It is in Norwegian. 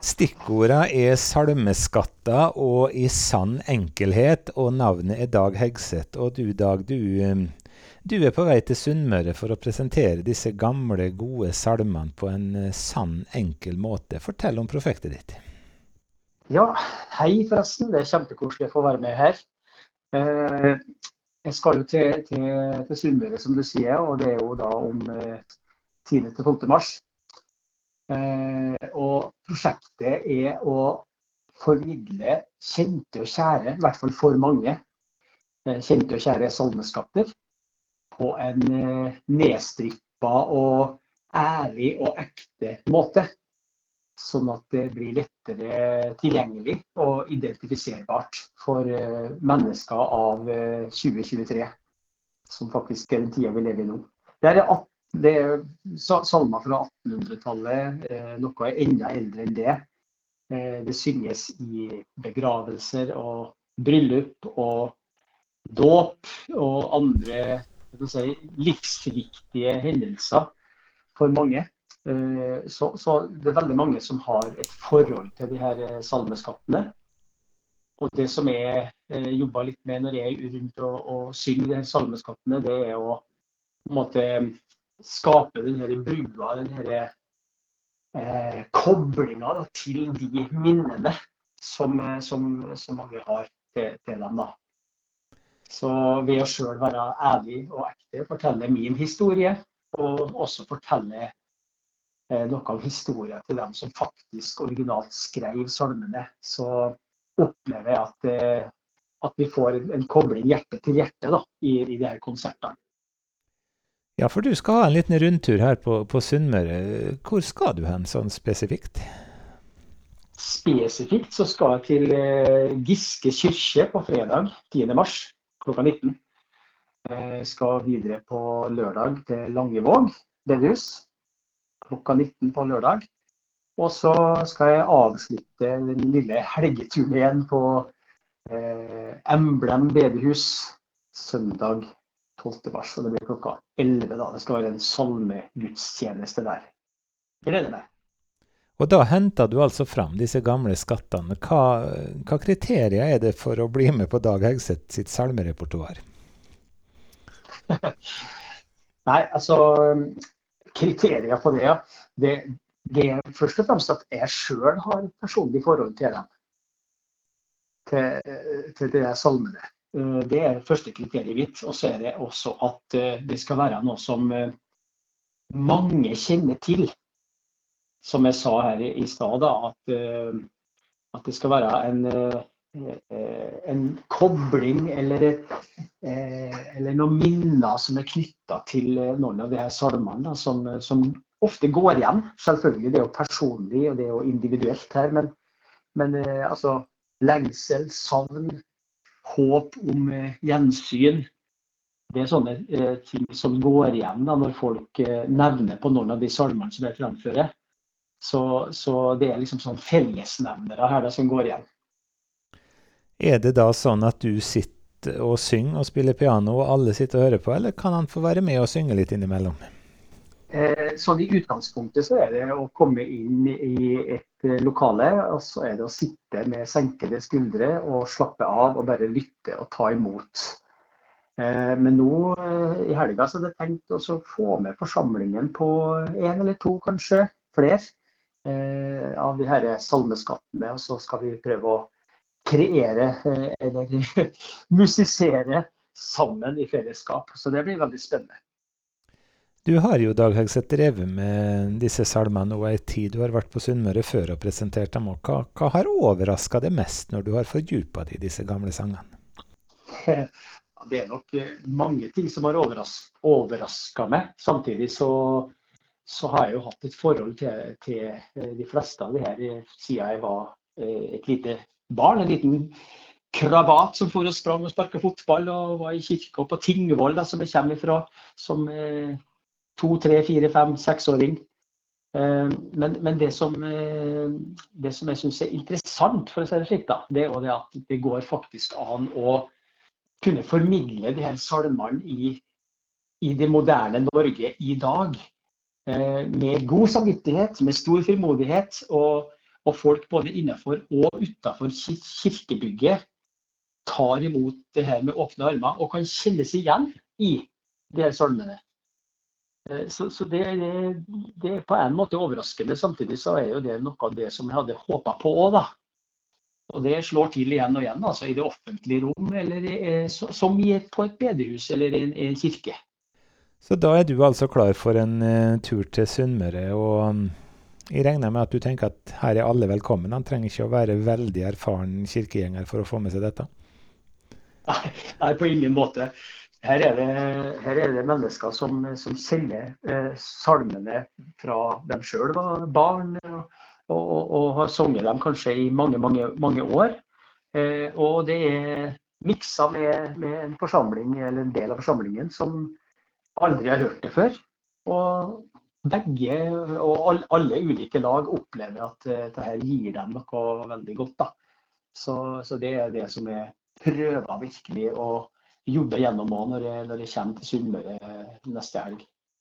Stikkordene er salmeskatter og i sann enkelhet, og navnet er Dag Hegseth. Og du Dag, du, du er på vei til Sunnmøre for å presentere disse gamle, gode salmene på en sann, enkel måte. Fortell om prosjektet ditt. Ja, hei forresten. Det er kjempekoselig å få være med her. Eh, jeg skal jo til, til, til Sunnmøre, som du sier, og det er jo da om 10.-12. mars. Eh, og prosjektet er å formidle kjente og kjære, i hvert fall for mange, eh, kjente og kjære salmeskatter på en eh, nedstrippa og ærlig og ekte måte. Sånn at det blir lettere tilgjengelig og identifiserbart for mennesker av 2023. Som faktisk er den tida vi lever i nå. Det er det er salmer fra 1800-tallet, eh, noe er enda eldre enn det. Eh, det synges i begravelser og bryllup og dåp og andre si, livsviktige hendelser for mange. Eh, så, så, det er veldig mange som har et forhold til de her salmeskattene. Og det som jeg jobber litt med når jeg er rundt og, og synger de her salmeskattene, det er å på en måte skape denne brua, denne eh, koblinga til de minnene som, som, som mange har til, til dem. da. Så ved å sjøl være ærlig og ekte, fortelle min historie, og også fortelle eh, noe av historien til dem som faktisk originalt skrev salmene, så opplever jeg at, eh, at vi får en, en kobling hjerte til hjerte da, i, i de her konsertene. Ja, for du skal ha en liten rundtur her på, på Sunnmøre. Hvor skal du hen sånn spesifikt? Spesifikt så skal jeg til eh, Giske kirke på fredag 10.3 klokka 19. Jeg skal videre på lørdag til Langevåg bedehus klokka 19 på lørdag. Og så skal jeg avslutte den lille helgeturneen på eh, Emblem bedehus søndag 12. mars. Og det blir klokka 11. da. Det skal være en salmegudstjeneste der. Gleder meg. Og da henter du altså fram disse gamle skattene. Hva, hva kriterier er det for å bli med på Dag Hegseth sitt salmerepertoar? Nei, altså Kriterier på det, ja. Det, det er først og fremst at jeg sjøl har personlig forhold til dem. Til, til de salmene. Eh, det er det første kriteriet mitt. Og så er det også at eh, det skal være noe som eh, mange kjenner til. Som jeg sa her i stad, at, at det skal være en, en kobling eller, eller, noen minner som er knytta til noen av de her salmene, som, som, ofte går igjen. Selvfølgelig, det er jo personlig og det er jo individuelt her, men, men altså lengsel, savn, håp om eh, gjensyn. Det er sånne eh, ting som går igjen da, når folk eh, nevner på noen av de salmene som jeg fremfører. Så, så, det er liksom sånn fellesnevnere her da, som går igjen. Er det da sånn at du sitter og synger og spiller piano, og alle sitter og hører på, eller kan han få være med og synge litt innimellom? Eh, sånn I utgangspunktet så er det å komme inn i et eh, lokale, og så er det å sitte med senkede skuldre og slappe av og bare lytte og ta imot. Eh, men nå i helga så er det tenkt å få med forsamlingen på én eller to, kanskje flere, av de her salmeskattene. Og så skal vi prøve å kreere eller musisere sammen i fellesskap. Så det blir veldig spennende. Du har jo, Dag Hegseth, drevet med disse salmene over ei tid. Du har vært på Sunnmøre før og presentert dem. Og hva, hva har overraska deg mest når du har fordypa deg i disse gamle sangene? Det er nok eh, mange ting som har overraska meg. Samtidig så, så, har jeg jo hatt et forhold til, til eh, de fleste av de her siden jeg var eh, et lite barn. En liten krabat som for og sprang og sparka fotball og var i kirka på Tingvoll, som jeg kommer fra. som to, tre, fire, fem, seksåring. Eh, men, men det, som, eh, det, som, jeg syns er interessant, for å si det slik, da, det er at det går faktisk an å kunne formidle de her salmene i, i det moderne Norge i dag. Eh, med god samvittighet, med stor frimodighet. Og, Og folk både innenfor og utenfor kirkebygget tar imot det her med åpne armer og kan kjennes igjen i de her salmene. Eh, så, så det, det, er på en måte overraskende. Samtidig så er jo det noe av det som jeg hadde håpa på òg, da. Og det slår til igjen og igjen, altså i det offentlige rom, eller som i et, på et bedehus eller i en, en, kirke. Så da er du altså klar for en uh, tur til Sunnmøre. Og um, jeg regner med at du tenker at her er alle velkommen. Han trenger ikke å være veldig erfaren kirkegjenger for å få med seg dette? Nei, nei på ingen måte. Her er det, her er det mennesker som, som kjenner eh, salmene fra dem sjøl var barn, og, og, og, har sunget dem kanskje i mange, mange, mange år. Eh, og det er miksa med, med, en forsamling, eller en del av forsamlingen som aldri har hørt det før. Og begge, og alle, alle ulike lag, opplever at uh, dette gir dem noe veldig godt. da. Så, så det er det som er prøver virkelig å jobbe gjennom òg når, når, jeg kommer til Sunnmøre neste helg.